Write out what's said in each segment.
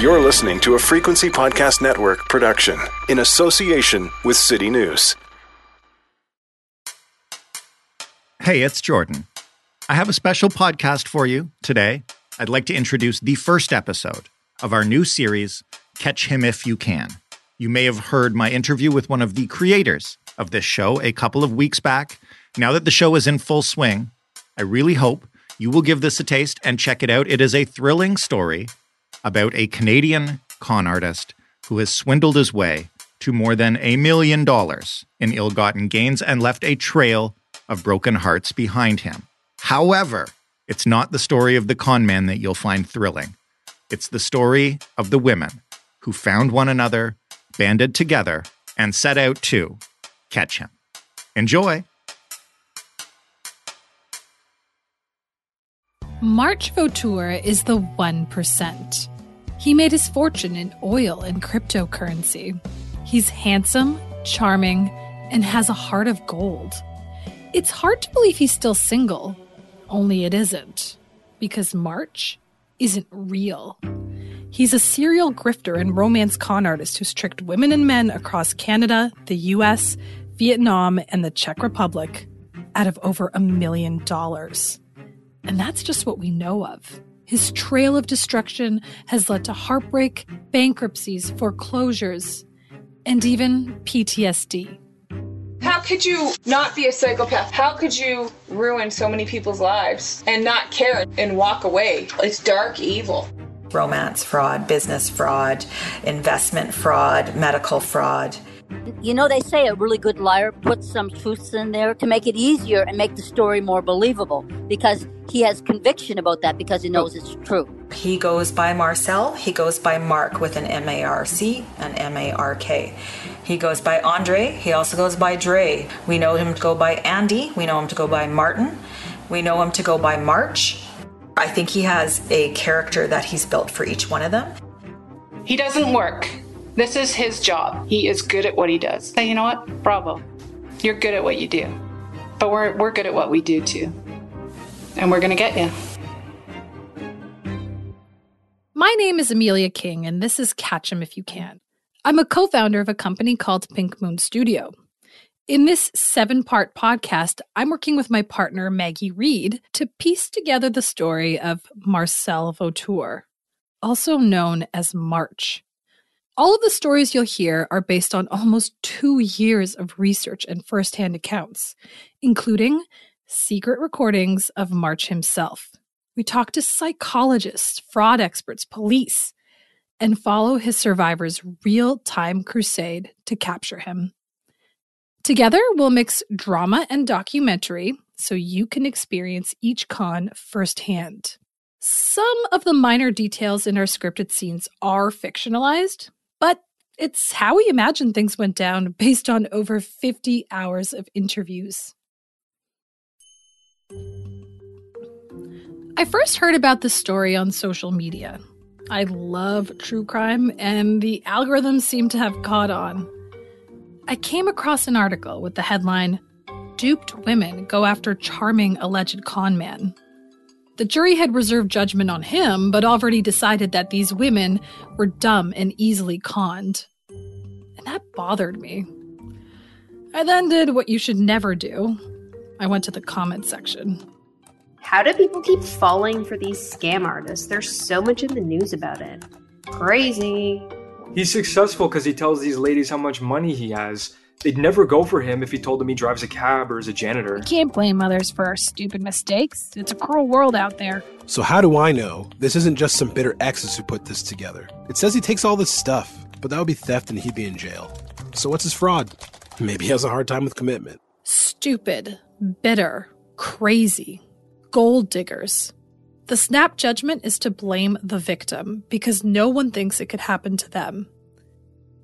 You're listening to a Frequency Podcast Network production in association with City News. Hey, it's Jordan. I have a special podcast for you today. I'd like to introduce the first episode of our new series, Catch Him If You Can. You may have heard my interview with one of the creators of this show a couple of weeks back. Now that the show is in full swing, I really hope you will give this a taste and check it out. It is a thrilling story about a Canadian con artist who has swindled his way to more than a million dollars in ill gotten gains and left a trail of broken hearts behind him. However, it's not the story of the con man that you'll find thrilling. It's the story of the women who found one another, banded together, and set out to catch him. Enjoy! March Vautour is the 1%. He made his fortune in oil and cryptocurrency. He's handsome, charming, and has a heart of gold. It's hard to believe he's still single, only it isn't, because March isn't real. He's a serial grifter and romance con artist who's tricked women and men across Canada, the US, Vietnam, and the Czech Republic out of over a million dollars. And that's just what we know of. His trail of destruction has led to heartbreak, bankruptcies, foreclosures, and even PTSD. How could you not be a psychopath? How could you ruin so many people's lives and not care and walk away? It's dark evil. Romance fraud, business fraud, investment fraud, medical fraud. You know, they say a really good liar puts some truths in there to make it easier and make the story more believable because he has conviction about that because he knows it's true. He goes by Marcel, he goes by Mark with an M A R C and M A R K. He goes by Andre, he also goes by Dre. We know him to go by Andy, we know him to go by Martin, we know him to go by March. I think he has a character that he's built for each one of them. He doesn't work. This is his job. He is good at what he does. Hey, you know what? Bravo. You're good at what you do. But we're, we're good at what we do too. And we're going to get you. My name is Amelia King, and this is Catch Him If You Can. I'm a co founder of a company called Pink Moon Studio. In this seven part podcast, I'm working with my partner, Maggie Reed, to piece together the story of Marcel Vautour, also known as March. All of the stories you'll hear are based on almost two years of research and firsthand accounts, including secret recordings of March himself. We talk to psychologists, fraud experts, police, and follow his survivors' real time crusade to capture him. Together, we'll mix drama and documentary so you can experience each con firsthand. Some of the minor details in our scripted scenes are fictionalized, but it's how we imagine things went down based on over 50 hours of interviews. I first heard about this story on social media. I love true crime, and the algorithms seem to have caught on. I came across an article with the headline Duped Women Go After Charming Alleged Con Man. The jury had reserved judgment on him, but already decided that these women were dumb and easily conned. And that bothered me. I then did what you should never do I went to the comment section. How do people keep falling for these scam artists? There's so much in the news about it. Crazy. He's successful because he tells these ladies how much money he has. They'd never go for him if he told them he drives a cab or is a janitor. You can't blame others for our stupid mistakes. It's a cruel world out there. So, how do I know this isn't just some bitter exes who put this together? It says he takes all this stuff, but that would be theft and he'd be in jail. So, what's his fraud? Maybe he has a hard time with commitment. Stupid, bitter, crazy, gold diggers. The snap judgment is to blame the victim because no one thinks it could happen to them.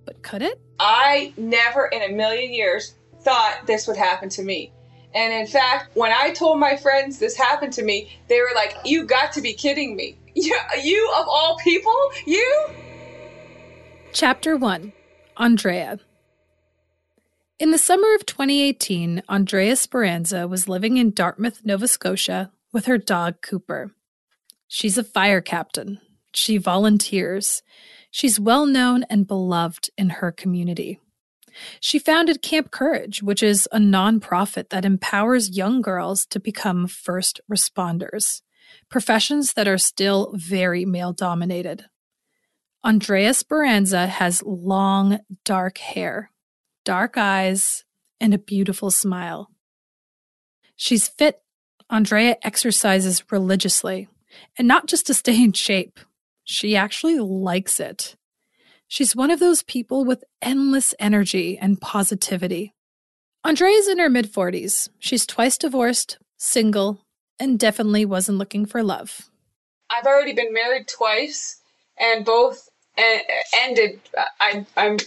But could it? I never in a million years thought this would happen to me. And in fact, when I told my friends this happened to me, they were like, You got to be kidding me. You, you of all people? You? Chapter 1 Andrea. In the summer of 2018, Andrea Speranza was living in Dartmouth, Nova Scotia with her dog Cooper. She's a fire captain, she volunteers. She's well known and beloved in her community. She founded Camp Courage, which is a nonprofit that empowers young girls to become first responders, professions that are still very male dominated. Andreas Speranza has long, dark hair, dark eyes, and a beautiful smile. She's fit. Andrea exercises religiously, and not just to stay in shape. She actually likes it. She's one of those people with endless energy and positivity. Andrea's in her mid 40s. She's twice divorced, single, and definitely wasn't looking for love. I've already been married twice, and both ended. I, I'm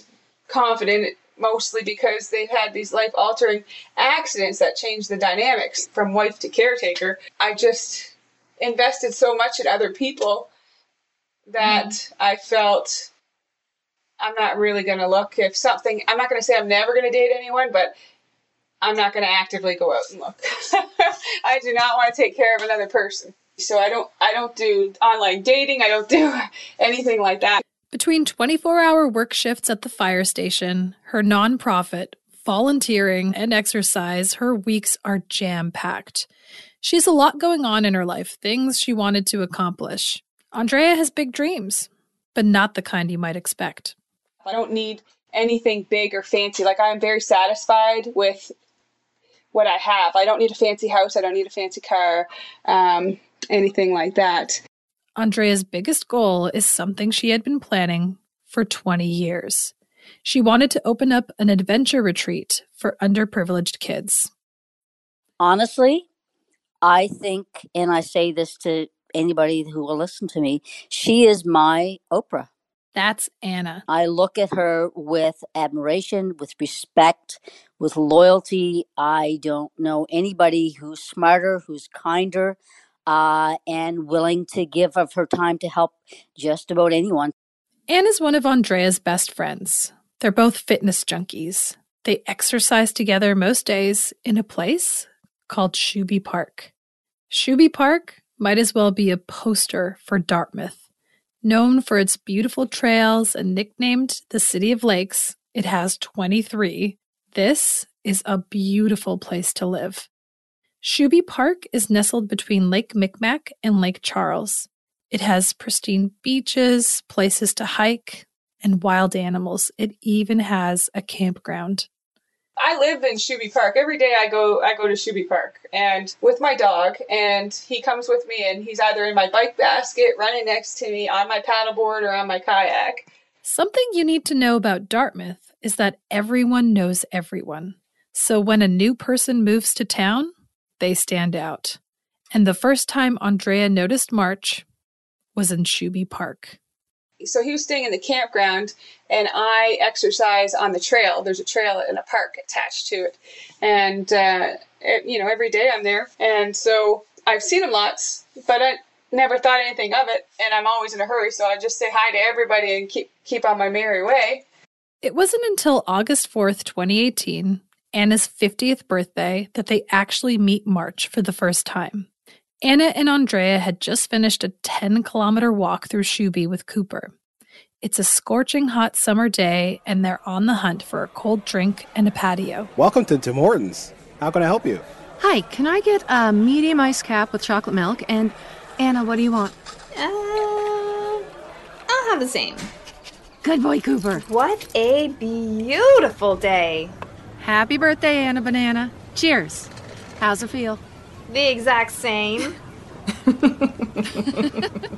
confident mostly because they've had these life altering accidents that changed the dynamics from wife to caretaker. I just invested so much in other people that mm. I felt I'm not really going to look if something, I'm not going to say I'm never going to date anyone, but I'm not going to actively go out and look. I do not want to take care of another person. So I don't I don't do online dating. I don't do anything like that. Between 24-hour work shifts at the fire station, her nonprofit, volunteering, and exercise, her weeks are jam-packed. She has a lot going on in her life, things she wanted to accomplish. Andrea has big dreams, but not the kind you might expect. I don't need anything big or fancy. Like I am very satisfied with what I have. I don't need a fancy house. I don't need a fancy car, um, anything like that. Andrea's biggest goal is something she had been planning for 20 years. She wanted to open up an adventure retreat for underprivileged kids. Honestly, I think, and I say this to anybody who will listen to me, she is my Oprah. That's Anna. I look at her with admiration, with respect, with loyalty. I don't know anybody who's smarter, who's kinder, uh, and willing to give of her time to help just about anyone. Anna's one of Andrea's best friends. They're both fitness junkies. They exercise together most days in a place called Shubie Park. Shubie Park might as well be a poster for Dartmouth. Known for its beautiful trails and nicknamed the City of Lakes, it has 23. This is a beautiful place to live. Shubie Park is nestled between Lake Micmac and Lake Charles. It has pristine beaches, places to hike, and wild animals. It even has a campground. I live in Shubie Park. Every day I go I go to Shubie Park and with my dog and he comes with me and he's either in my bike basket running next to me on my paddleboard or on my kayak. Something you need to know about Dartmouth is that everyone knows everyone. So when a new person moves to town, they stand out. And the first time Andrea noticed March was in Shubie Park so he was staying in the campground and I exercise on the trail. There's a trail in a park attached to it. And, uh, it, you know, every day I'm there. And so I've seen him lots, but I never thought anything of it. And I'm always in a hurry. So I just say hi to everybody and keep, keep on my merry way. It wasn't until August 4th, 2018, Anna's 50th birthday, that they actually meet March for the first time. Anna and Andrea had just finished a 10 kilometer walk through Shubie with Cooper. It's a scorching hot summer day, and they're on the hunt for a cold drink and a patio. Welcome to Tim Hortons. How can I help you? Hi, can I get a medium ice cap with chocolate milk? And Anna, what do you want? Uh, I'll have the same. Good boy, Cooper. What a beautiful day. Happy birthday, Anna Banana. Cheers. How's it feel? The exact same.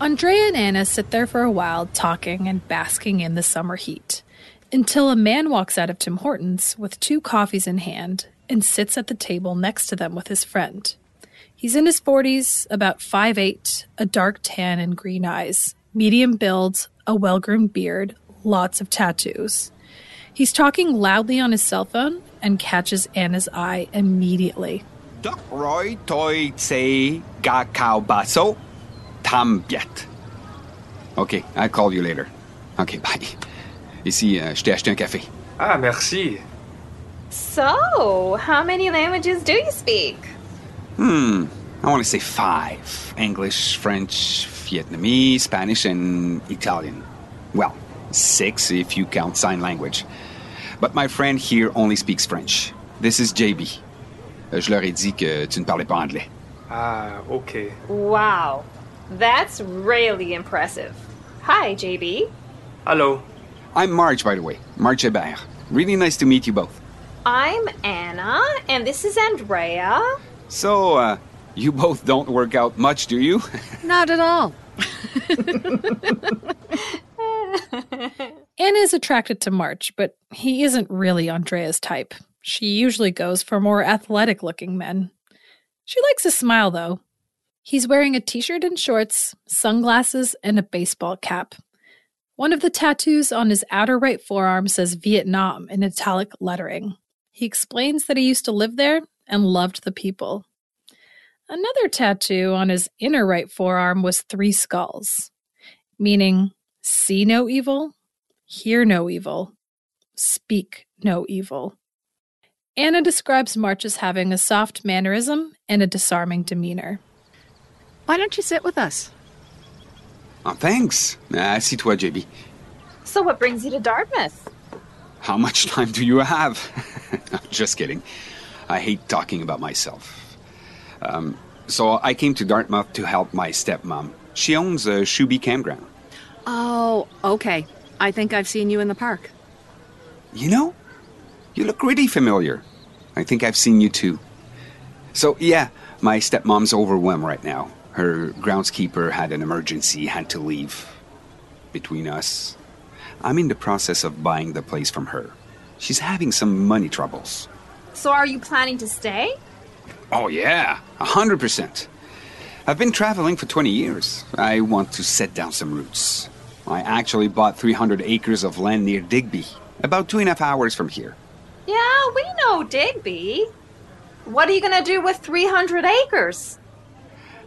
Andrea and Anna sit there for a while talking and basking in the summer heat until a man walks out of Tim Hortons with two coffees in hand and sits at the table next to them with his friend. He's in his 40s, about 5'8, a dark tan and green eyes, medium build, a well groomed beard, lots of tattoos. He's talking loudly on his cell phone and catches Anna's eye immediately. Roy toi say ga cao baso tam biet. Okay, I'll call you later. Okay, bye. Ici, uh, je t'ai acheté un café. Ah, merci. So, how many languages do you speak? Hmm, I want to say five English, French, Vietnamese, Spanish, and Italian. Well, six if you count sign language. But my friend here only speaks French. This is JB. Euh, Je leur ai dit que tu ne parlais pas anglais. Ah, okay. Wow. That's really impressive. Hi, JB. Hello. I'm March, by the way. March Hébert. Really nice to meet you both. I'm Anna, and this is Andrea. So, uh, you both don't work out much, do you? Not at all. Anna is attracted to March, but he isn't really Andrea's type. She usually goes for more athletic looking men. She likes a smile, though. He's wearing a t shirt and shorts, sunglasses, and a baseball cap. One of the tattoos on his outer right forearm says Vietnam in italic lettering. He explains that he used to live there and loved the people. Another tattoo on his inner right forearm was three skulls, meaning see no evil, hear no evil, speak no evil. Anna describes March as having a soft mannerism and a disarming demeanor. Why don't you sit with us? Oh, thanks. Assis-toi, JB. So, what brings you to Dartmouth? How much time do you have? Just kidding. I hate talking about myself. Um, so I came to Dartmouth to help my stepmom. She owns a Shubie campground. Oh, okay. I think I've seen you in the park. You know, you look really familiar. I think I've seen you too. So, yeah, my stepmom's overwhelmed right now. Her groundskeeper had an emergency, had to leave. Between us, I'm in the process of buying the place from her. She's having some money troubles. So, are you planning to stay? Oh, yeah, a 100%. I've been traveling for 20 years. I want to set down some roots. I actually bought 300 acres of land near Digby, about two and a half hours from here. Yeah, we know Digby. What are you going to do with 300 acres?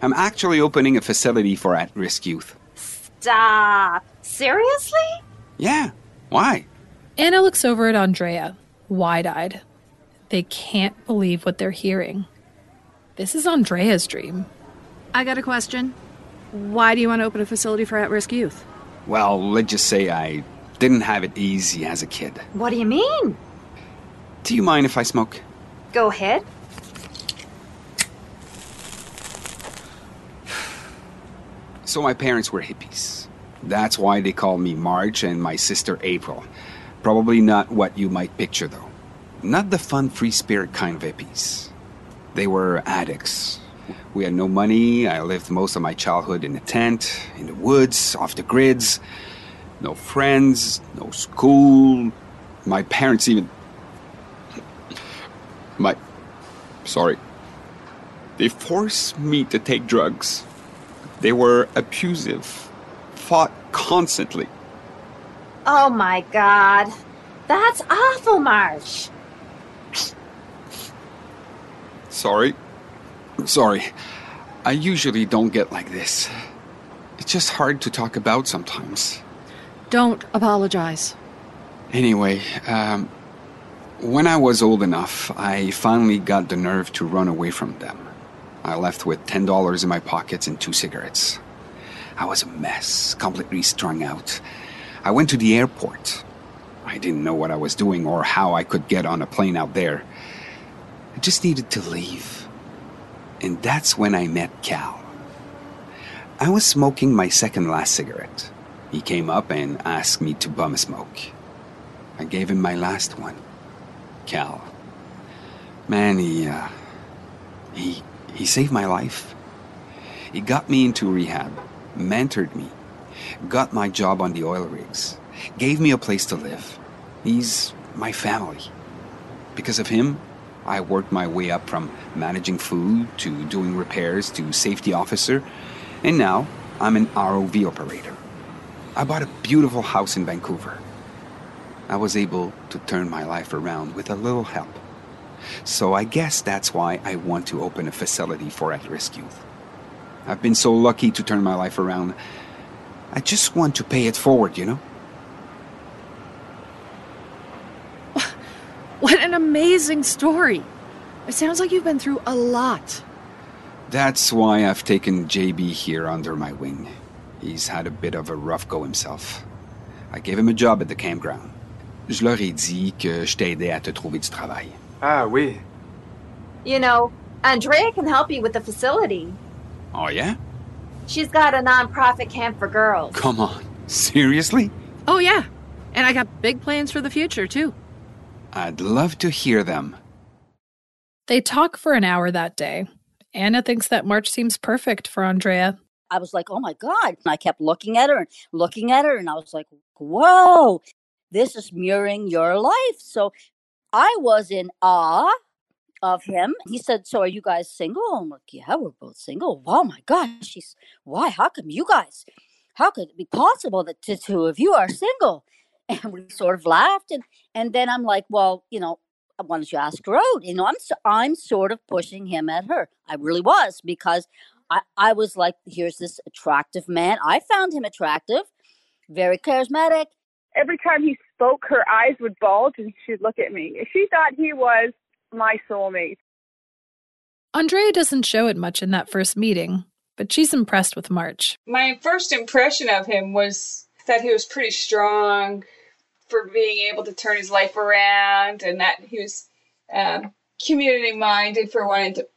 I'm actually opening a facility for at risk youth. Stop. Seriously? Yeah, why? Anna looks over at Andrea, wide eyed. They can't believe what they're hearing. This is Andrea's dream. I got a question. Why do you want to open a facility for at risk youth? Well, let's just say I didn't have it easy as a kid. What do you mean? Do you mind if I smoke? Go ahead. So, my parents were hippies. That's why they call me March and my sister April. Probably not what you might picture, though. Not the fun, free spirit kind of hippies. They were addicts. We had no money. I lived most of my childhood in a tent, in the woods, off the grids. No friends, no school. My parents even. My. Sorry. They forced me to take drugs. They were abusive, fought constantly. Oh my god. That's awful, March. Sorry. Sorry. I usually don't get like this. It's just hard to talk about sometimes. Don't apologize. Anyway, um, when I was old enough, I finally got the nerve to run away from them. I left with $10 in my pockets and two cigarettes. I was a mess, completely strung out. I went to the airport. I didn't know what I was doing or how I could get on a plane out there. I just needed to leave. And that's when I met Cal. I was smoking my second last cigarette. He came up and asked me to bum a smoke. I gave him my last one. Cal. Man, he, uh, he, he saved my life. He got me into rehab, mentored me, got my job on the oil rigs, gave me a place to live. He's my family. Because of him, I worked my way up from managing food to doing repairs to safety officer, and now I'm an ROV operator. I bought a beautiful house in Vancouver. I was able to turn my life around with a little help. So I guess that's why I want to open a facility for at risk youth. I've been so lucky to turn my life around. I just want to pay it forward, you know? What an amazing story. It sounds like you've been through a lot. That's why I've taken JB here under my wing. He's had a bit of a rough go himself. I gave him a job at the campground. Je leur ai dit que je t'aidais à te trouver du travail. Ah, oui. You know, Andrea can help you with the facility. Oh, yeah? She's got a non-profit camp for girls. Come on. Seriously? Oh, yeah. And I got big plans for the future, too. I'd love to hear them. They talk for an hour that day. Anna thinks that March seems perfect for Andrea. I was like, oh my God. And I kept looking at her and looking at her, and I was like, whoa, this is mirroring your life. So I was in awe of him. He said, So are you guys single? I'm like, Yeah, we're both single. Oh my God. She's, why? How come you guys, how could it be possible that the two of you are single? And we sort of laughed. And, and then I'm like, Well, you know, why don't you ask her out? You know, I'm, so, I'm sort of pushing him at her. I really was because I, I was like, Here's this attractive man. I found him attractive, very charismatic. Every time he spoke, her eyes would bulge and she'd look at me. She thought he was my soulmate. Andrea doesn't show it much in that first meeting, but she's impressed with March. My first impression of him was that he was pretty strong for being able to turn his life around and that he was um, community minded for wanting to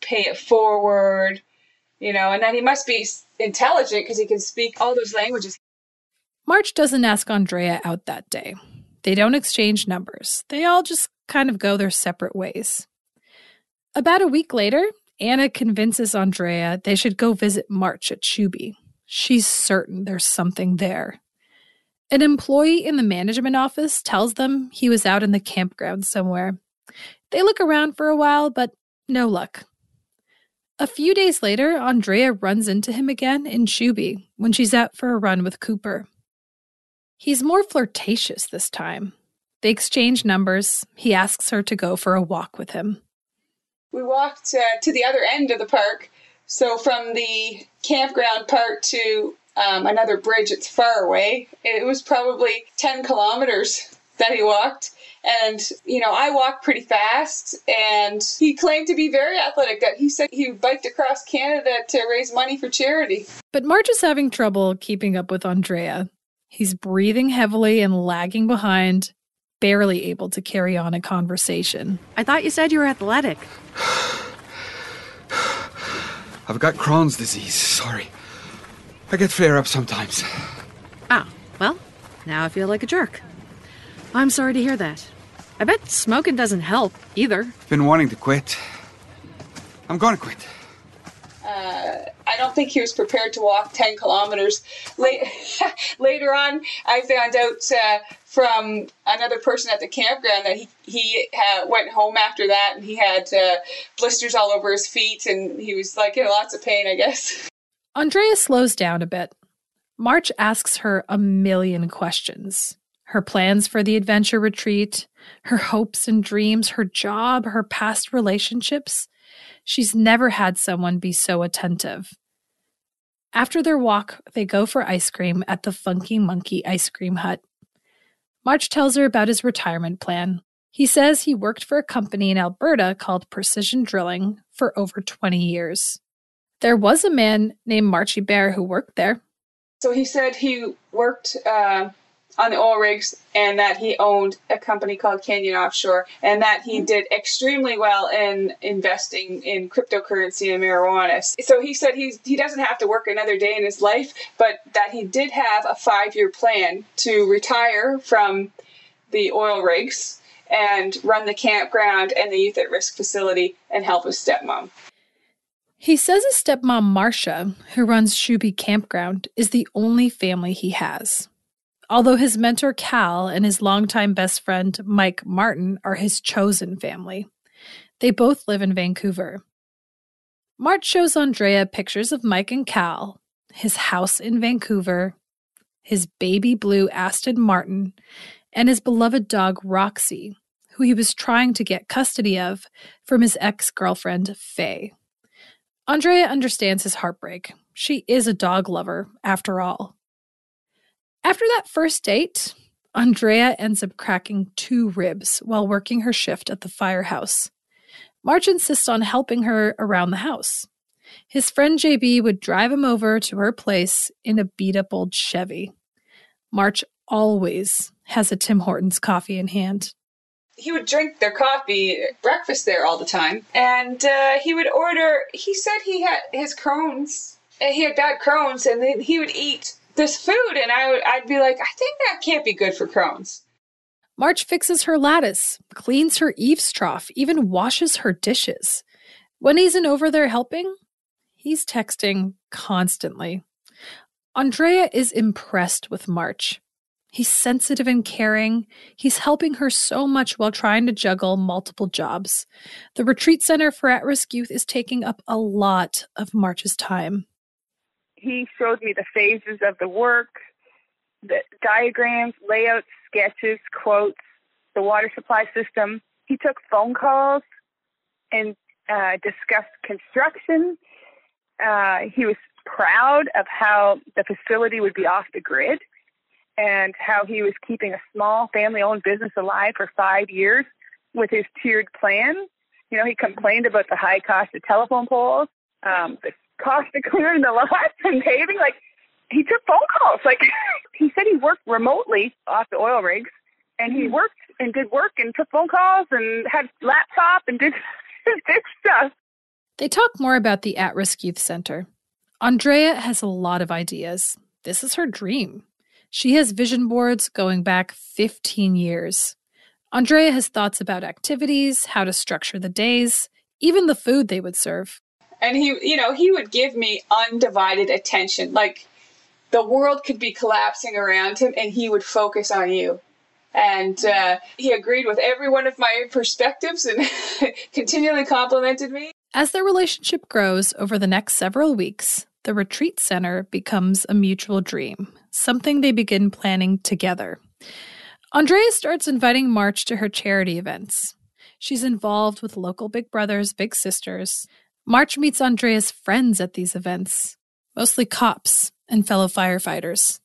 pay it forward, you know, and that he must be intelligent because he can speak all those languages. March doesn't ask Andrea out that day. They don't exchange numbers. They all just kind of go their separate ways. About a week later, Anna convinces Andrea they should go visit March at Shubie. She's certain there's something there. An employee in the management office tells them he was out in the campground somewhere. They look around for a while, but no luck. A few days later, Andrea runs into him again in Shubie when she's out for a run with Cooper. He's more flirtatious this time. They exchange numbers. He asks her to go for a walk with him. We walked uh, to the other end of the park. So from the campground part to um, another bridge, it's far away. It was probably 10 kilometers that he walked. And, you know, I walked pretty fast, and he claimed to be very athletic. That he said he biked across Canada to raise money for charity. But March is having trouble keeping up with Andrea. He's breathing heavily and lagging behind, barely able to carry on a conversation. I thought you said you were athletic. I've got Crohn's disease. Sorry. I get flare up sometimes. Ah, well, now I feel like a jerk. I'm sorry to hear that. I bet smoking doesn't help either. Been wanting to quit. I'm gonna quit. Uh, I don't think he was prepared to walk 10 kilometers. Late, later on, I found out uh, from another person at the campground that he, he uh, went home after that and he had uh, blisters all over his feet and he was like in lots of pain, I guess. Andrea slows down a bit. March asks her a million questions her plans for the adventure retreat, her hopes and dreams, her job, her past relationships. She's never had someone be so attentive. After their walk, they go for ice cream at the Funky Monkey Ice Cream Hut. March tells her about his retirement plan. He says he worked for a company in Alberta called Precision Drilling for over 20 years. There was a man named March Hébert who worked there. So he said he worked uh, on the oil rigs and that he owned a company called Canyon Offshore and that he did extremely well in investing in cryptocurrency and marijuana. So he said he's, he doesn't have to work another day in his life, but that he did have a five year plan to retire from the oil rigs and run the campground and the youth at risk facility and help his stepmom. He says his stepmom, Marcia, who runs Shubie Campground, is the only family he has. Although his mentor Cal and his longtime best friend Mike Martin are his chosen family, they both live in Vancouver. March shows Andrea pictures of Mike and Cal, his house in Vancouver, his baby blue Aston Martin, and his beloved dog Roxy, who he was trying to get custody of from his ex girlfriend Faye. Andrea understands his heartbreak. She is a dog lover, after all. After that first date, Andrea ends up cracking two ribs while working her shift at the firehouse. March insists on helping her around the house. His friend JB would drive him over to her place in a beat up old Chevy. March always has a Tim Hortons coffee in hand. He would drink their coffee, breakfast there all the time, and uh, he would order. He said he had his Crohn's, he had bad Crohn's, and he would eat this food, and I would, I'd be like, I think that can't be good for Crohn's. March fixes her lattice, cleans her eaves trough, even washes her dishes. When he isn't over there helping, he's texting constantly. Andrea is impressed with March. He's sensitive and caring. He's helping her so much while trying to juggle multiple jobs. The retreat center for at risk youth is taking up a lot of March's time. He showed me the phases of the work, the diagrams, layouts, sketches, quotes, the water supply system. He took phone calls and uh, discussed construction. Uh, he was proud of how the facility would be off the grid and how he was keeping a small family owned business alive for five years with his tiered plan. You know, he complained about the high cost of telephone poles, um, the cost of clearing the lots and paving. Like, he took phone calls. Like, he said he worked remotely off the oil rigs, and he hmm. worked and did work and took phone calls and had laptop and did, did stuff. They talk more about the At Risk Youth Center. Andrea has a lot of ideas. This is her dream. She has vision boards going back 15 years. Andrea has thoughts about activities, how to structure the days, even the food they would serve. And he, you know, he would give me undivided attention. Like the world could be collapsing around him and he would focus on you. And uh, he agreed with every one of my perspectives and continually complimented me. As their relationship grows over the next several weeks, the retreat center becomes a mutual dream, something they begin planning together. Andrea starts inviting March to her charity events. She's involved with local Big Brothers, Big Sisters. March meets Andrea's friends at these events, mostly cops and fellow firefighters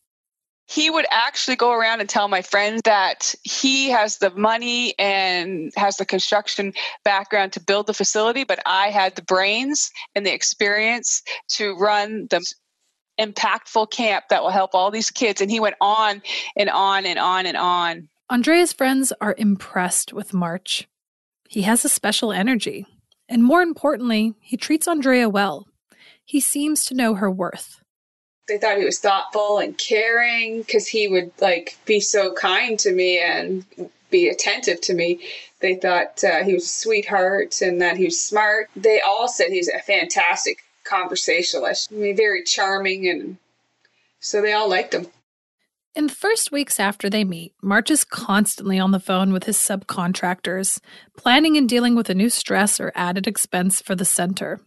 he would actually go around and tell my friends that he has the money and has the construction background to build the facility, but I had the brains and the experience to run the impactful camp that will help all these kids. And he went on and on and on and on. Andrea's friends are impressed with March. He has a special energy. And more importantly, he treats Andrea well. He seems to know her worth they thought he was thoughtful and caring because he would like be so kind to me and be attentive to me. They thought uh, he was a sweetheart and that he was smart. They all said he's a fantastic conversationalist. I mean, very charming, and so they all liked him. In the first weeks after they meet, March is constantly on the phone with his subcontractors, planning and dealing with a new stress or added expense for the center.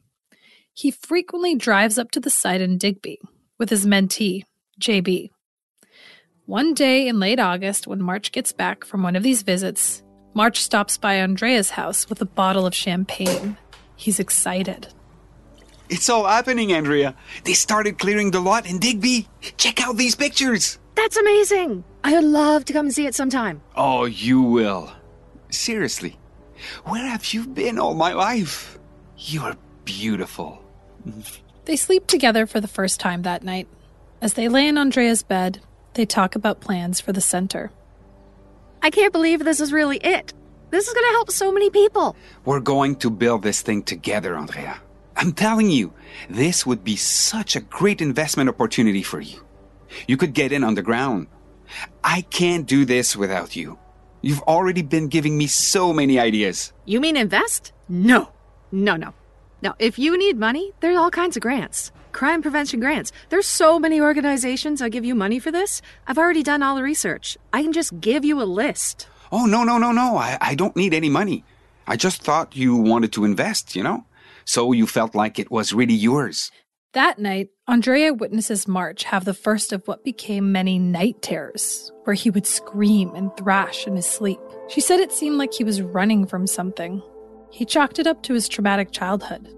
He frequently drives up to the site in Digby, with his mentee, JB. One day in late August, when March gets back from one of these visits, March stops by Andrea's house with a bottle of champagne. He's excited. It's all happening, Andrea. They started clearing the lot in Digby. Check out these pictures. That's amazing. I would love to come and see it sometime. Oh, you will. Seriously. Where have you been all my life? You're beautiful. They sleep together for the first time that night. As they lay in Andrea's bed, they talk about plans for the center. I can't believe this is really it. This is going to help so many people. We're going to build this thing together, Andrea. I'm telling you, this would be such a great investment opportunity for you. You could get in on the ground. I can't do this without you. You've already been giving me so many ideas. You mean invest? No. No, no. Now, if you need money, there's all kinds of grants. Crime prevention grants. There's so many organizations that'll give you money for this. I've already done all the research. I can just give you a list. Oh, no, no, no, no. I, I don't need any money. I just thought you wanted to invest, you know? So you felt like it was really yours. That night, Andrea witnesses March have the first of what became many night terrors, where he would scream and thrash in his sleep. She said it seemed like he was running from something. He chalked it up to his traumatic childhood.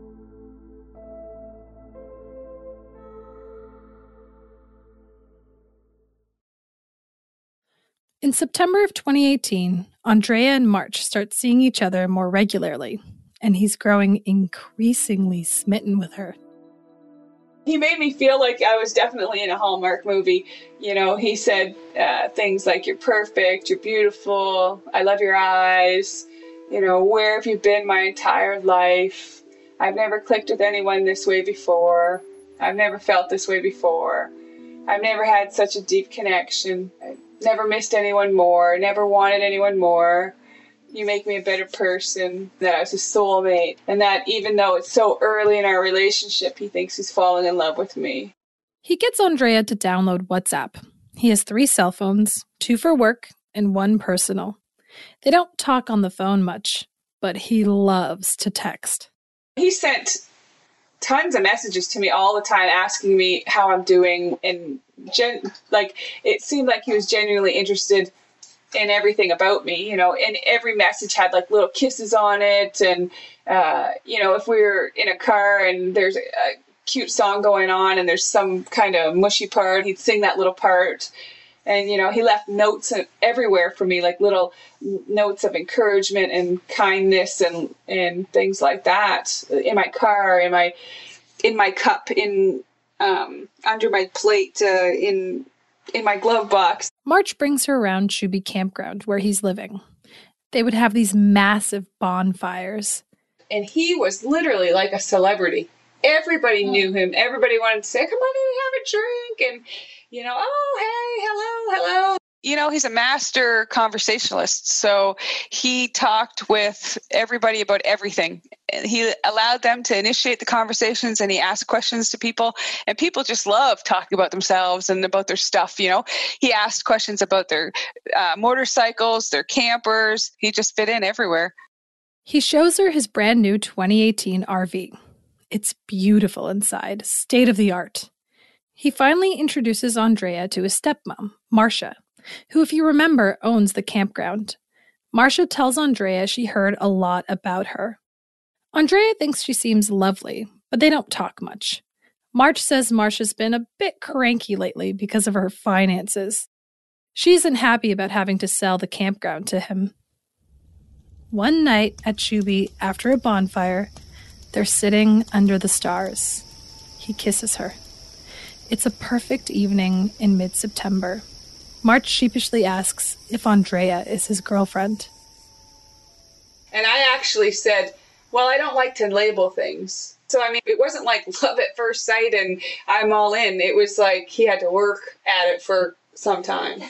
In September of 2018, Andrea and March start seeing each other more regularly, and he's growing increasingly smitten with her. He made me feel like I was definitely in a Hallmark movie. You know, he said uh, things like, You're perfect, you're beautiful, I love your eyes. You know, where have you been my entire life? I've never clicked with anyone this way before. I've never felt this way before. I've never had such a deep connection. I've never missed anyone more, never wanted anyone more. You make me a better person, that I was a soulmate, and that even though it's so early in our relationship, he thinks he's falling in love with me. He gets Andrea to download WhatsApp. He has three cell phones two for work and one personal. They don't talk on the phone much, but he loves to text. He sent tons of messages to me all the time asking me how I'm doing and gen- like it seemed like he was genuinely interested in everything about me, you know, and every message had like little kisses on it. And uh, you know, if we were in a car and there's a, a cute song going on and there's some kind of mushy part, he'd sing that little part. And you know he left notes everywhere for me like little notes of encouragement and kindness and and things like that in my car in my in my cup in um, under my plate uh, in in my glove box. March brings her around Shubie campground where he's living. They would have these massive bonfires. And he was literally like a celebrity. Everybody hmm. knew him. Everybody wanted to say come on in and have a drink and you know, oh, hey, hello, hello. You know, he's a master conversationalist. So he talked with everybody about everything. He allowed them to initiate the conversations and he asked questions to people. And people just love talking about themselves and about their stuff. You know, he asked questions about their uh, motorcycles, their campers. He just fit in everywhere. He shows her his brand new 2018 RV. It's beautiful inside, state of the art. He finally introduces Andrea to his stepmom, Marcia, who, if you remember, owns the campground. Marcia tells Andrea she heard a lot about her. Andrea thinks she seems lovely, but they don't talk much. March says Marcia's been a bit cranky lately because of her finances. She isn't happy about having to sell the campground to him. One night at Shubie, after a bonfire, they're sitting under the stars. He kisses her. It's a perfect evening in mid September. March sheepishly asks if Andrea is his girlfriend. And I actually said, Well, I don't like to label things. So, I mean, it wasn't like love at first sight and I'm all in. It was like he had to work at it for some time.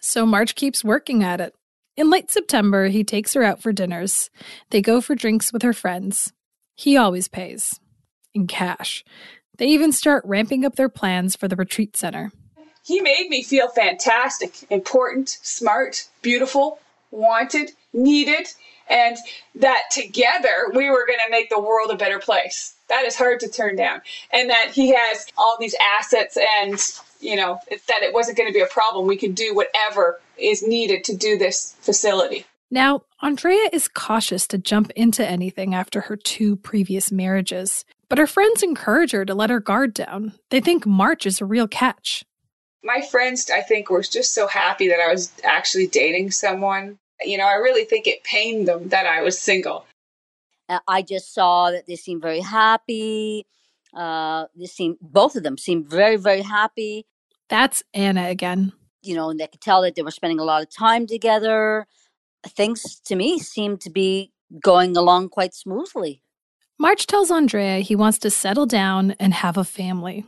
So, March keeps working at it. In late September, he takes her out for dinners. They go for drinks with her friends. He always pays in cash. They even start ramping up their plans for the retreat center. He made me feel fantastic, important, smart, beautiful, wanted, needed, and that together we were going to make the world a better place. That is hard to turn down. And that he has all these assets and, you know, that it wasn't going to be a problem. We could do whatever is needed to do this facility. Now, Andrea is cautious to jump into anything after her two previous marriages. But her friends encourage her to let her guard down. They think March is a real catch. My friends, I think, were just so happy that I was actually dating someone. You know, I really think it pained them that I was single. Uh, I just saw that they seemed very happy. Uh, they seemed both of them seemed very, very happy. That's Anna again. You know, and they could tell that they were spending a lot of time together. Things to me seemed to be going along quite smoothly. March tells Andrea he wants to settle down and have a family.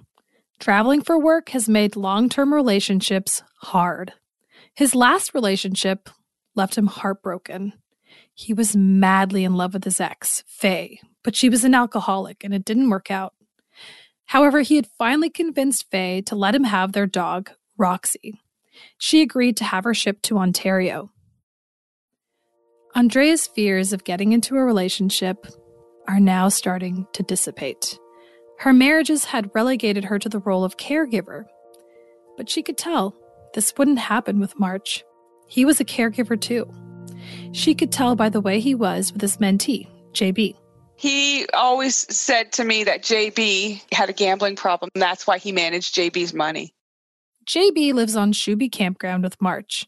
Traveling for work has made long term relationships hard. His last relationship left him heartbroken. He was madly in love with his ex, Faye, but she was an alcoholic and it didn't work out. However, he had finally convinced Faye to let him have their dog, Roxy. She agreed to have her shipped to Ontario. Andrea's fears of getting into a relationship are now starting to dissipate. Her marriages had relegated her to the role of caregiver, but she could tell this wouldn't happen with March. He was a caregiver too. She could tell by the way he was with his mentee, JB. He always said to me that JB had a gambling problem. That's why he managed JB's money. JB lives on Shubie Campground with March.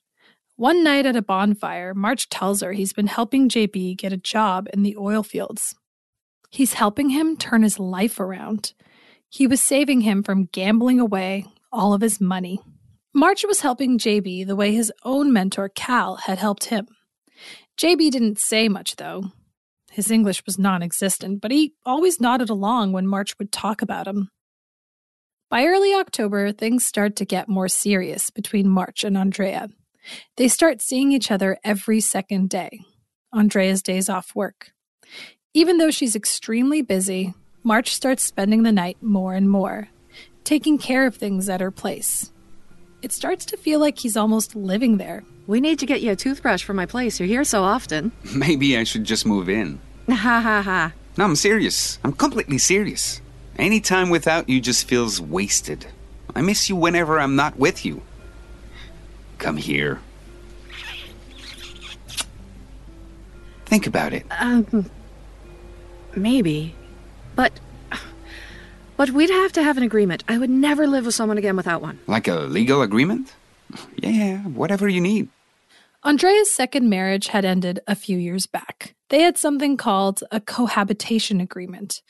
One night at a bonfire, March tells her he's been helping JB get a job in the oil fields. He's helping him turn his life around. He was saving him from gambling away all of his money. March was helping JB the way his own mentor Cal had helped him. JB didn't say much, though. His English was non existent, but he always nodded along when March would talk about him. By early October, things start to get more serious between March and Andrea. They start seeing each other every second day, Andrea's days off work. Even though she's extremely busy, March starts spending the night more and more, taking care of things at her place. It starts to feel like he's almost living there. We need to get you a toothbrush for my place. You're here so often. Maybe I should just move in. Ha ha ha. No, I'm serious. I'm completely serious. Any time without you just feels wasted. I miss you whenever I'm not with you. Come here. Think about it. Um, maybe. But. But we'd have to have an agreement. I would never live with someone again without one. Like a legal agreement? Yeah, whatever you need. Andrea's second marriage had ended a few years back. They had something called a cohabitation agreement,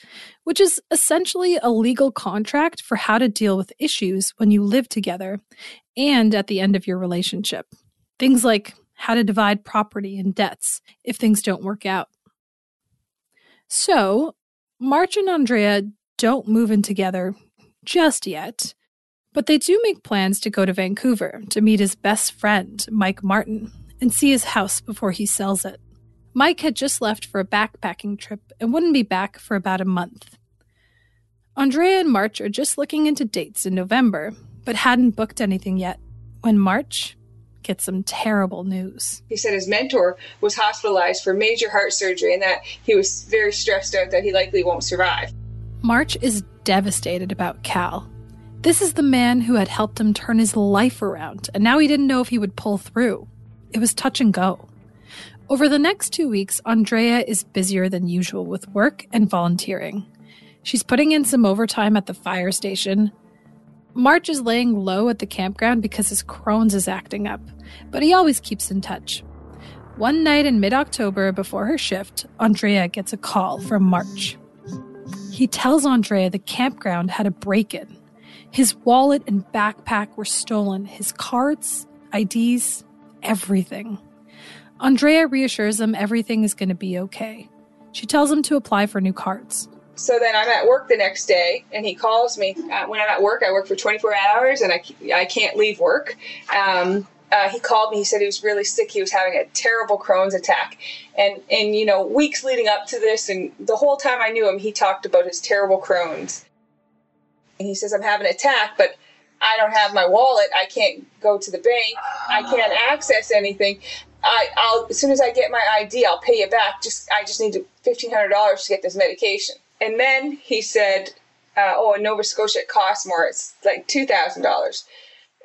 which is essentially a legal contract for how to deal with issues when you live together and at the end of your relationship. Things like how to divide property and debts if things don't work out. So, March and Andrea don't move in together just yet, but they do make plans to go to Vancouver to meet his best friend, Mike Martin, and see his house before he sells it. Mike had just left for a backpacking trip and wouldn't be back for about a month. Andrea and March are just looking into dates in November, but hadn't booked anything yet when March gets some terrible news. He said his mentor was hospitalized for major heart surgery and that he was very stressed out that he likely won't survive. March is devastated about Cal. This is the man who had helped him turn his life around, and now he didn't know if he would pull through. It was touch and go. Over the next two weeks, Andrea is busier than usual with work and volunteering. She's putting in some overtime at the fire station. March is laying low at the campground because his Crohn's is acting up, but he always keeps in touch. One night in mid October, before her shift, Andrea gets a call from March. He tells Andrea the campground had a break in. His wallet and backpack were stolen, his cards, IDs, everything. Andrea reassures him everything is going to be okay. She tells him to apply for new cards. So then I'm at work the next day, and he calls me. Uh, when I'm at work, I work for 24 hours, and I, I can't leave work. Um, uh, he called me. He said he was really sick. He was having a terrible Crohn's attack, and and you know weeks leading up to this, and the whole time I knew him, he talked about his terrible Crohn's. And he says I'm having an attack, but I don't have my wallet. I can't go to the bank. I can't access anything. I, will as soon as I get my ID, I'll pay you back. Just I just need fifteen hundred dollars to get this medication. And then he said, uh, "Oh, in Nova Scotia it costs more. It's like two thousand dollars."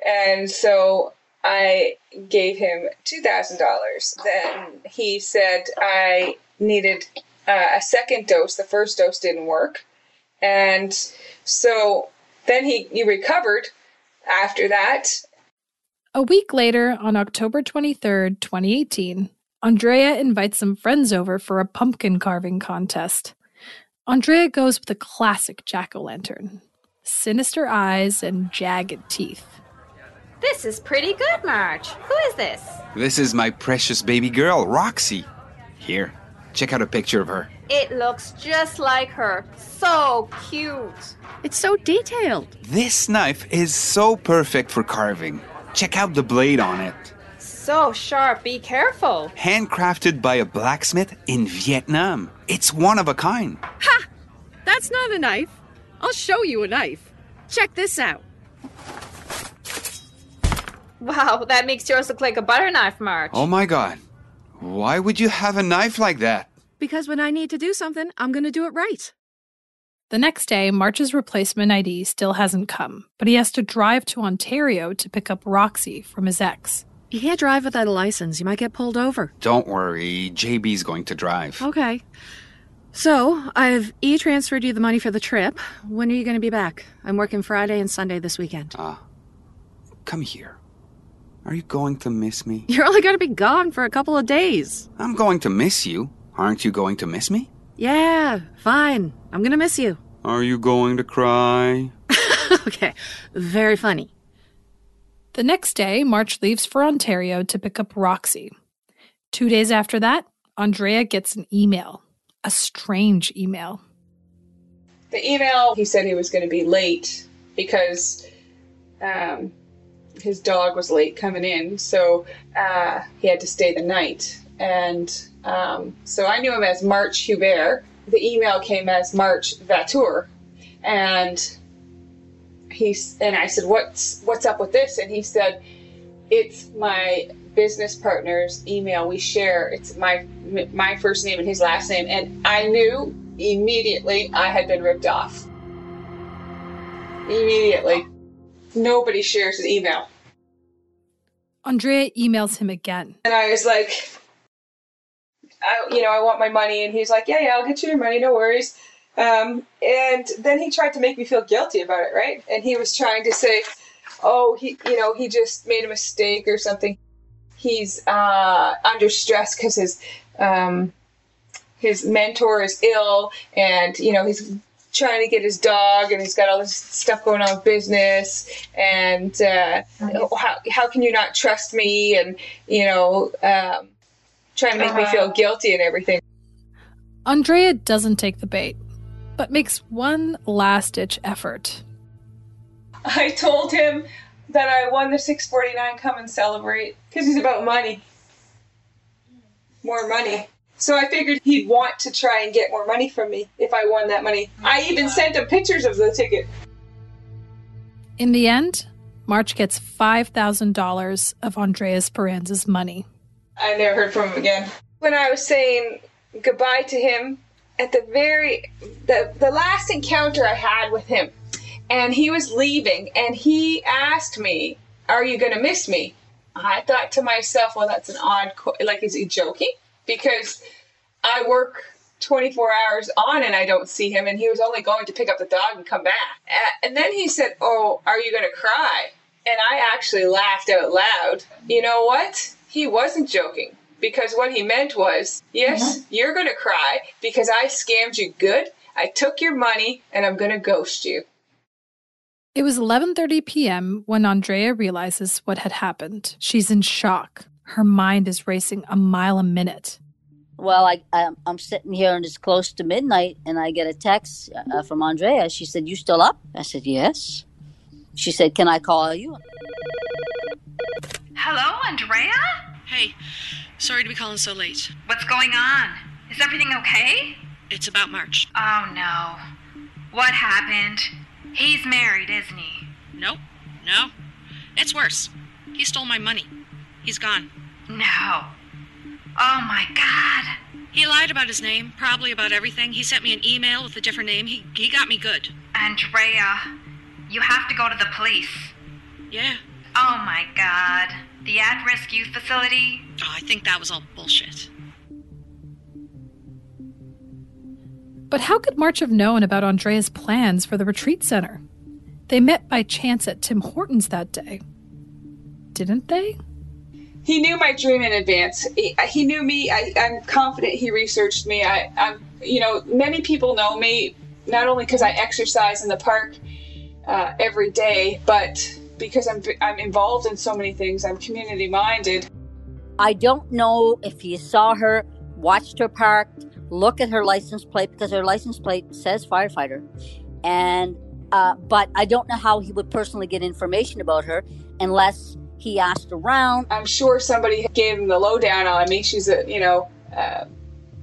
And so I gave him two thousand dollars. Then he said I needed uh, a second dose. The first dose didn't work, and so then he he recovered after that. A week later, on October 23rd, 2018, Andrea invites some friends over for a pumpkin carving contest. Andrea goes with a classic jack o' lantern sinister eyes and jagged teeth. This is pretty good, March. Who is this? This is my precious baby girl, Roxy. Here, check out a picture of her. It looks just like her. So cute. It's so detailed. This knife is so perfect for carving. Check out the blade on it. So sharp, be careful. Handcrafted by a blacksmith in Vietnam. It's one of a kind. Ha! That's not a knife. I'll show you a knife. Check this out. Wow, that makes yours look like a butter knife, March. Oh my god. Why would you have a knife like that? Because when I need to do something, I'm going to do it right. The next day, March's replacement ID still hasn't come, but he has to drive to Ontario to pick up Roxy from his ex. You can't drive without a license. You might get pulled over. Don't worry, JB's going to drive. Okay. So, I've e transferred you the money for the trip. When are you going to be back? I'm working Friday and Sunday this weekend. Ah. Come here. Are you going to miss me? You're only going to be gone for a couple of days. I'm going to miss you. Aren't you going to miss me? Yeah, fine. I'm going to miss you. Are you going to cry? okay, very funny. The next day, March leaves for Ontario to pick up Roxy. Two days after that, Andrea gets an email, a strange email. The email, he said he was going to be late because um, his dog was late coming in, so uh, he had to stay the night. And um, so I knew him as March Hébert. The email came as March Vautour, and he's and I said, "What's what's up with this?" And he said, "It's my business partner's email. We share. It's my my first name and his last name." And I knew immediately I had been ripped off. Immediately, nobody shares an email. Andrea emails him again. And I was like, I, you know, I want my money. And he's like, yeah, yeah, I'll get you your money. No worries. Um, and then he tried to make me feel guilty about it, right? And he was trying to say, oh, he, you know, he just made a mistake or something. He's uh, under stress because his um, his mentor is ill, and you know he's trying to get his dog, and he's got all this stuff going on with business, and uh, how how can you not trust me? And you know, um, trying to make me feel guilty and everything. Andrea doesn't take the bait, but makes one last ditch effort. I told him that I won the 649 come and celebrate because he's about money. More money. So I figured he'd want to try and get more money from me if I won that money. I even sent him pictures of the ticket. In the end, March gets $5,000 of Andreas Peranza's money. I never heard from him again. When I was saying goodbye to him, at the very the the last encounter I had with him, and he was leaving, and he asked me, "Are you going to miss me?" I thought to myself, "Well, that's an odd. Co- like, is he joking?" Because I work 24 hours on and I don't see him, and he was only going to pick up the dog and come back. And then he said, "Oh, are you going to cry?" And I actually laughed out loud. You know what? He wasn't joking because what he meant was, yes, you're going to cry because I scammed you good. I took your money and I'm going to ghost you. It was 11:30 p.m. when Andrea realizes what had happened. She's in shock. Her mind is racing a mile a minute. Well, I, I'm, I'm sitting here and it's close to midnight, and I get a text uh, from Andrea. She said, "You still up?" I said, "Yes." She said, "Can I call you?" Hello, Andrea? Hey, sorry to be calling so late. What's going on? Is everything okay? It's about March. Oh no. What happened? He's married, isn't he? Nope, no. It's worse. He stole my money. He's gone. No. Oh my god. He lied about his name, probably about everything. He sent me an email with a different name. He, he got me good. Andrea, you have to go to the police. Yeah. Oh my god. The at risk youth facility? Oh, I think that was all bullshit. But how could March have known about Andrea's plans for the retreat center? They met by chance at Tim Hortons that day. Didn't they? He knew my dream in advance. He, he knew me. I, I'm confident he researched me. I, I'm, you know, many people know me not only because I exercise in the park uh, every day, but because I'm I'm involved in so many things. I'm community minded. I don't know if he saw her, watched her parked, look at her license plate because her license plate says firefighter, and uh, but I don't know how he would personally get information about her unless he asked around. I'm sure somebody gave him the lowdown on me. She's a you know uh,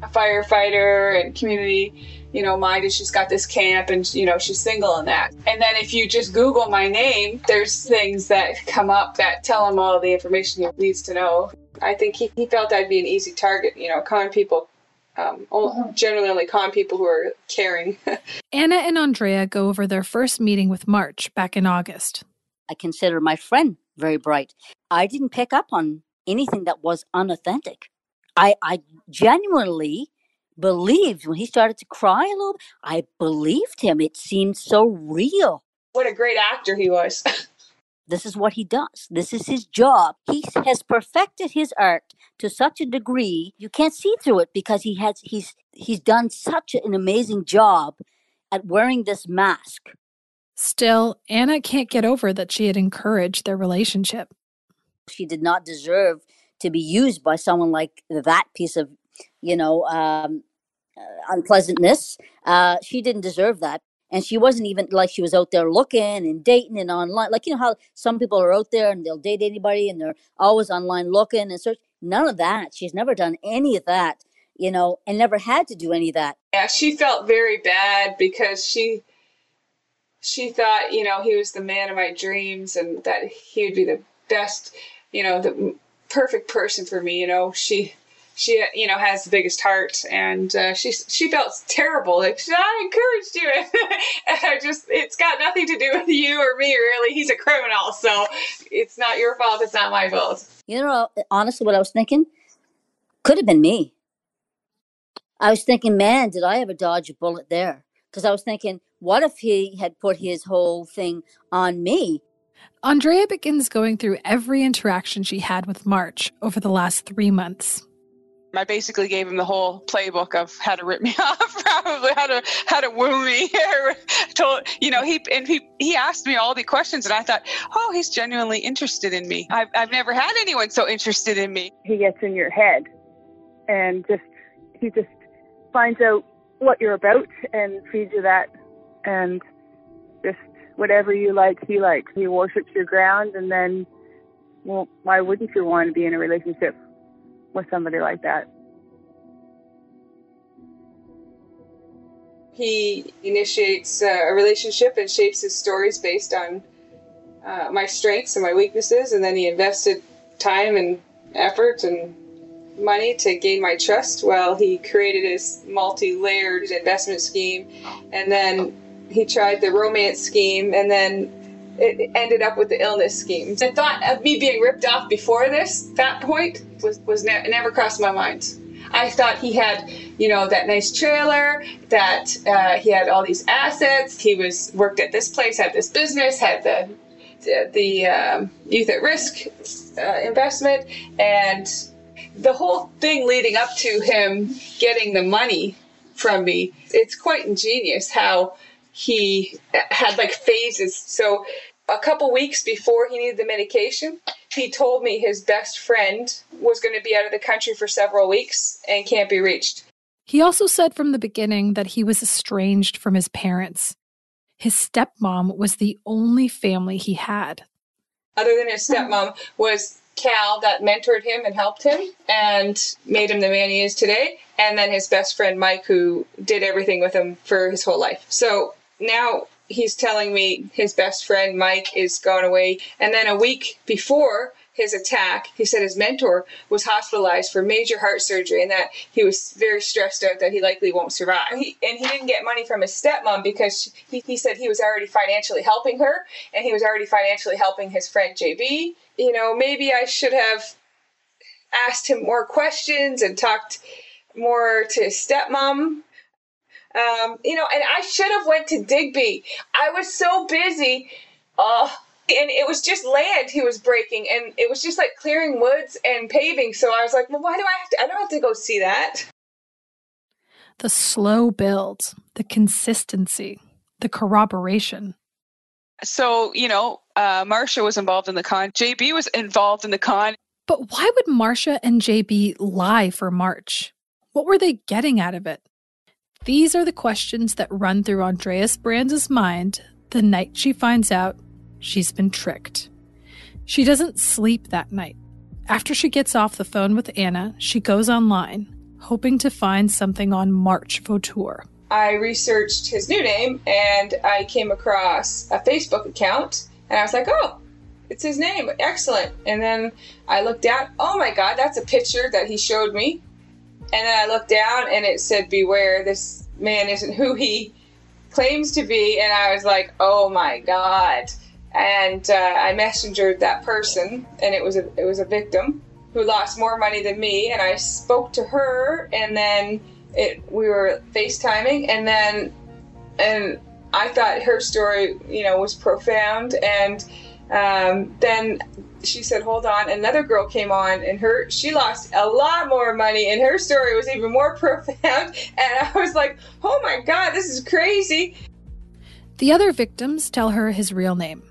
a firefighter and community you know minded. She's got this camp and you know she's single and that. And then if you just Google my name, there's things that come up that tell him all the information he needs to know. I think he, he felt I'd be an easy target. You know, con people um, generally only con people who are caring. Anna and Andrea go over their first meeting with March back in August. I consider my friend very bright. I didn't pick up on anything that was unauthentic. I, I genuinely believed when he started to cry a little. I believed him. It seemed so real. What a great actor he was. This is what he does. This is his job. He has perfected his art to such a degree you can't see through it because he has he's he's done such an amazing job at wearing this mask. Still, Anna can't get over that she had encouraged their relationship. She did not deserve to be used by someone like that piece of, you know, um, uh, unpleasantness. Uh, she didn't deserve that. And she wasn't even like she was out there looking and dating and online. Like, you know how some people are out there and they'll date anybody and they're always online looking and search. None of that. She's never done any of that, you know, and never had to do any of that. Yeah, she felt very bad because she she thought, you know, he was the man of my dreams and that he would be the best, you know, the perfect person for me. You know, she she you know has the biggest heart and uh, she she felt terrible like i encouraged you and i just it's got nothing to do with you or me really he's a criminal so it's not your fault it's not my fault You know, honestly, what I was thinking could have been me. I was thinking, man, did I ever dodge a bullet there? Because I was thinking, what if he had put his whole thing on me? Andrea begins going through every interaction she had with March over the last three months. I basically gave him the whole playbook of how to rip me off, probably how to how to woo me. Told you know he and he he asked me all the questions, and I thought, oh, he's genuinely interested in me. I've I've never had anyone so interested in me. He gets in your head, and just he just finds out what you're about and feeds you that, and just whatever you like, he likes. He worships your ground, and then, well, why wouldn't you want to be in a relationship with somebody like that? he initiates uh, a relationship and shapes his stories based on uh, my strengths and my weaknesses and then he invested time and effort and money to gain my trust while he created his multi-layered investment scheme and then he tried the romance scheme and then it ended up with the illness scheme the thought of me being ripped off before this that point was, was ne- never crossed my mind I thought he had, you know, that nice trailer, that uh, he had all these assets. He was worked at this place, had this business, had the the, the um, youth at risk uh, investment, and the whole thing leading up to him getting the money from me. It's quite ingenious how he had like phases. So a couple weeks before he needed the medication, he told me his best friend was going to be out of the country for several weeks and can't be reached. He also said from the beginning that he was estranged from his parents. His stepmom was the only family he had. Other than his stepmom was Cal that mentored him and helped him and made him the man he is today, and then his best friend Mike who did everything with him for his whole life. So now he's telling me his best friend Mike is gone away. And then a week before his attack, he said his mentor was hospitalized for major heart surgery and that he was very stressed out that he likely won't survive. He, and he didn't get money from his stepmom because he, he said he was already financially helping her and he was already financially helping his friend JB. You know, maybe I should have asked him more questions and talked more to his stepmom um, you know, and I should have went to Digby. I was so busy. Uh, and it was just land he was breaking, and it was just like clearing woods and paving. So I was like, well, why do I have to? I don't have to go see that. The slow build, the consistency, the corroboration. So you know, uh, Marcia was involved in the con. JB was involved in the con. But why would Marcia and JB lie for March? What were they getting out of it? These are the questions that run through Andreas Brands' mind the night she finds out she's been tricked. She doesn't sleep that night. After she gets off the phone with Anna, she goes online, hoping to find something on March Vautour. I researched his new name and I came across a Facebook account and I was like, oh, it's his name. Excellent. And then I looked at, Oh my God, that's a picture that he showed me. And then I looked down and it said, Beware, this man isn't who he claims to be. And I was like, Oh my God. And uh, I messengered that person, and it was a it was a victim who lost more money than me. And I spoke to her, and then it we were FaceTiming, and then and I thought her story, you know, was profound, and Um, then she said, "Hold on." Another girl came on, and her she lost a lot more money, and her story was even more profound. And I was like, "Oh my god, this is crazy." The other victims tell her his real name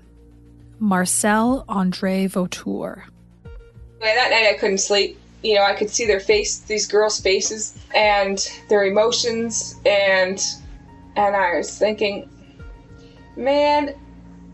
Marcel Andre Vautour. And that night I couldn't sleep. You know, I could see their face, these girls' faces, and their emotions, and and I was thinking, man,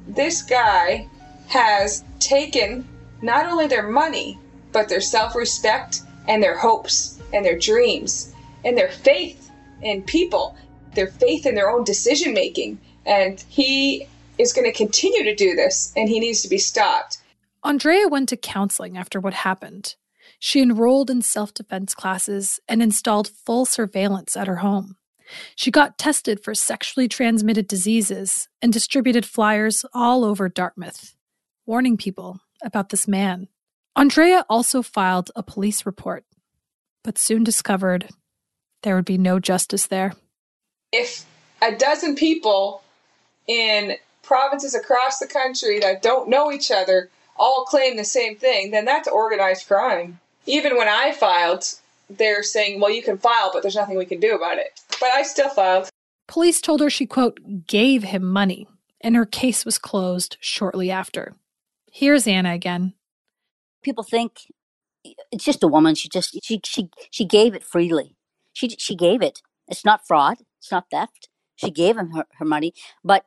this guy has taken not only their money, but their self-respect and their hopes and their dreams and their faith in people, their faith in their own decision making. And he is going to continue to do this, and he needs to be stopped. Andrea went to counseling after what happened. She enrolled in self defense classes and installed full surveillance at her home. She got tested for sexually transmitted diseases and distributed flyers all over Dartmouth, warning people about this man. Andrea also filed a police report, but soon discovered there would be no justice there. If a dozen people in provinces across the country that don't know each other all claim the same thing, then that's organized crime. Even when I filed, they're saying, well, you can file, but there's nothing we can do about it. But I still filed. Police told her she, quote, gave him money, and her case was closed shortly after. Here's Anna again. People think it's just a woman. She just she she she gave it freely. She she gave it. It's not fraud. It's not theft. She gave him her, her money, but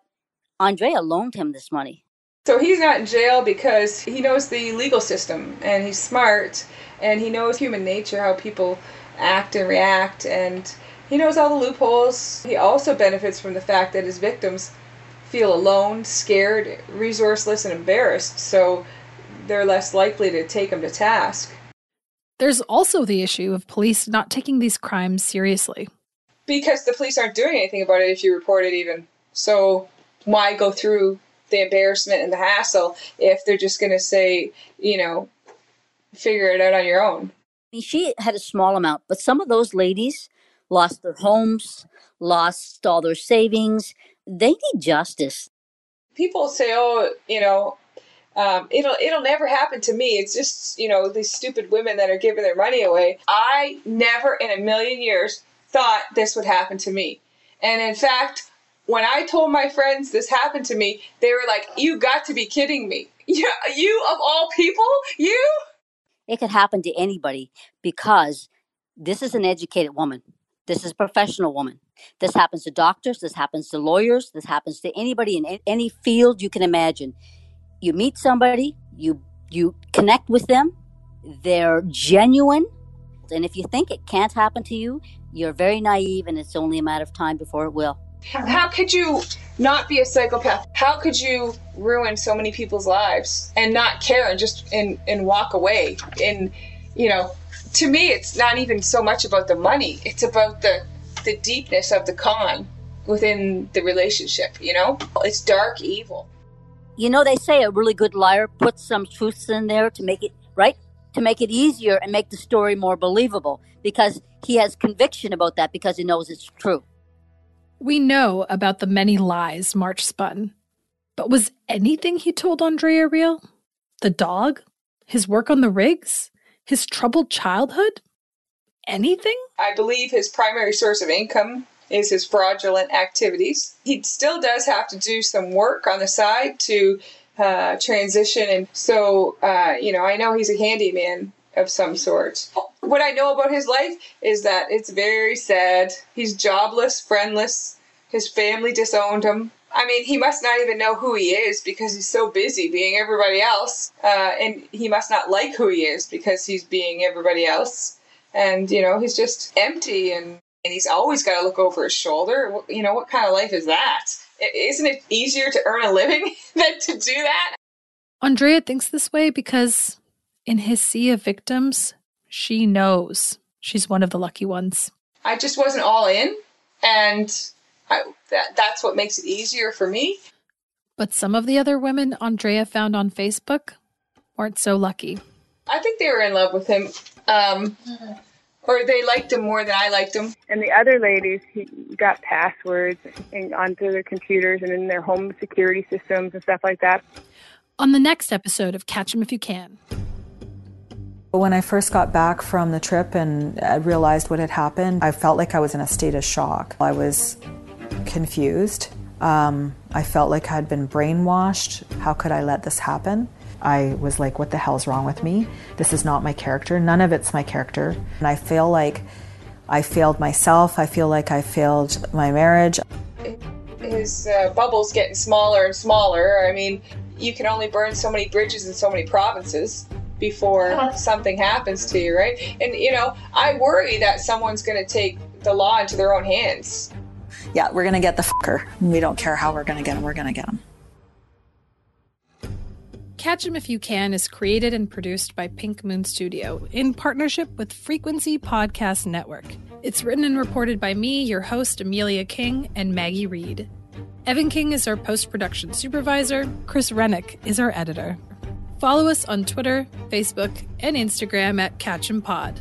Andrea loaned him this money. So he's not in jail because he knows the legal system and he's smart and he knows human nature, how people act and react, and he knows all the loopholes. He also benefits from the fact that his victims feel alone, scared, resourceless, and embarrassed, so they're less likely to take them to task. There's also the issue of police not taking these crimes seriously. Because the police aren't doing anything about it if you report it, even. So why go through the embarrassment and the hassle if they're just going to say, you know, figure it out on your own. I mean, she had a small amount, but some of those ladies lost their homes, lost all their savings. They need justice. People say, "Oh, you know, um, it'll it'll never happen to me. It's just you know these stupid women that are giving their money away." I never in a million years thought this would happen to me, and in fact, when I told my friends this happened to me, they were like, "You got to be kidding me! You, you of all people, you." It could happen to anybody because this is an educated woman. This is a professional woman. This happens to doctors. This happens to lawyers. This happens to anybody in any field you can imagine. You meet somebody, you you connect with them. They're genuine, and if you think it can't happen to you, you're very naive, and it's only a matter of time before it will. How could you not be a psychopath? How could you ruin so many people's lives and not care and just and and walk away? And you know, to me, it's not even so much about the money. It's about the the deepness of the con within the relationship. You know, it's dark evil. You know, they say a really good liar puts some truths in there to make it right to make it easier and make the story more believable because he has conviction about that because he knows it's true. We know about the many lies March spun. But was anything he told Andrea real? The dog? His work on the rigs? His troubled childhood? Anything? I believe his primary source of income is his fraudulent activities. He still does have to do some work on the side to uh, transition. And so, uh, you know, I know he's a handyman of some sort. What I know about his life is that it's very sad. He's jobless, friendless. His family disowned him. I mean, he must not even know who he is because he's so busy being everybody else. Uh, and he must not like who he is because he's being everybody else. And, you know, he's just empty and, and he's always got to look over his shoulder. You know, what kind of life is that? Isn't it easier to earn a living than to do that? Andrea thinks this way because in his sea of victims, she knows she's one of the lucky ones. I just wasn't all in, and I, that that's what makes it easier for me. But some of the other women Andrea found on Facebook weren't so lucky. I think they were in love with him, um, or they liked him more than I liked him. And the other ladies, he got passwords and onto their computers and in their home security systems and stuff like that. on the next episode of Catch Him If You Can. When I first got back from the trip and I realized what had happened, I felt like I was in a state of shock. I was confused. Um, I felt like I had been brainwashed. How could I let this happen? I was like, what the hell's wrong with me? This is not my character. None of it's my character. And I feel like I failed myself. I feel like I failed my marriage. His uh, bubble's getting smaller and smaller. I mean, you can only burn so many bridges in so many provinces before something happens to you, right? And, you know, I worry that someone's going to take the law into their own hands. Yeah, we're going to get the fucker. We don't care how we're going to get him. We're going to get him. Catch Him If You Can is created and produced by Pink Moon Studio in partnership with Frequency Podcast Network. It's written and reported by me, your host, Amelia King, and Maggie Reed. Evan King is our post production supervisor. Chris Rennick is our editor. Follow us on Twitter, Facebook, and Instagram at Catch Him Pod.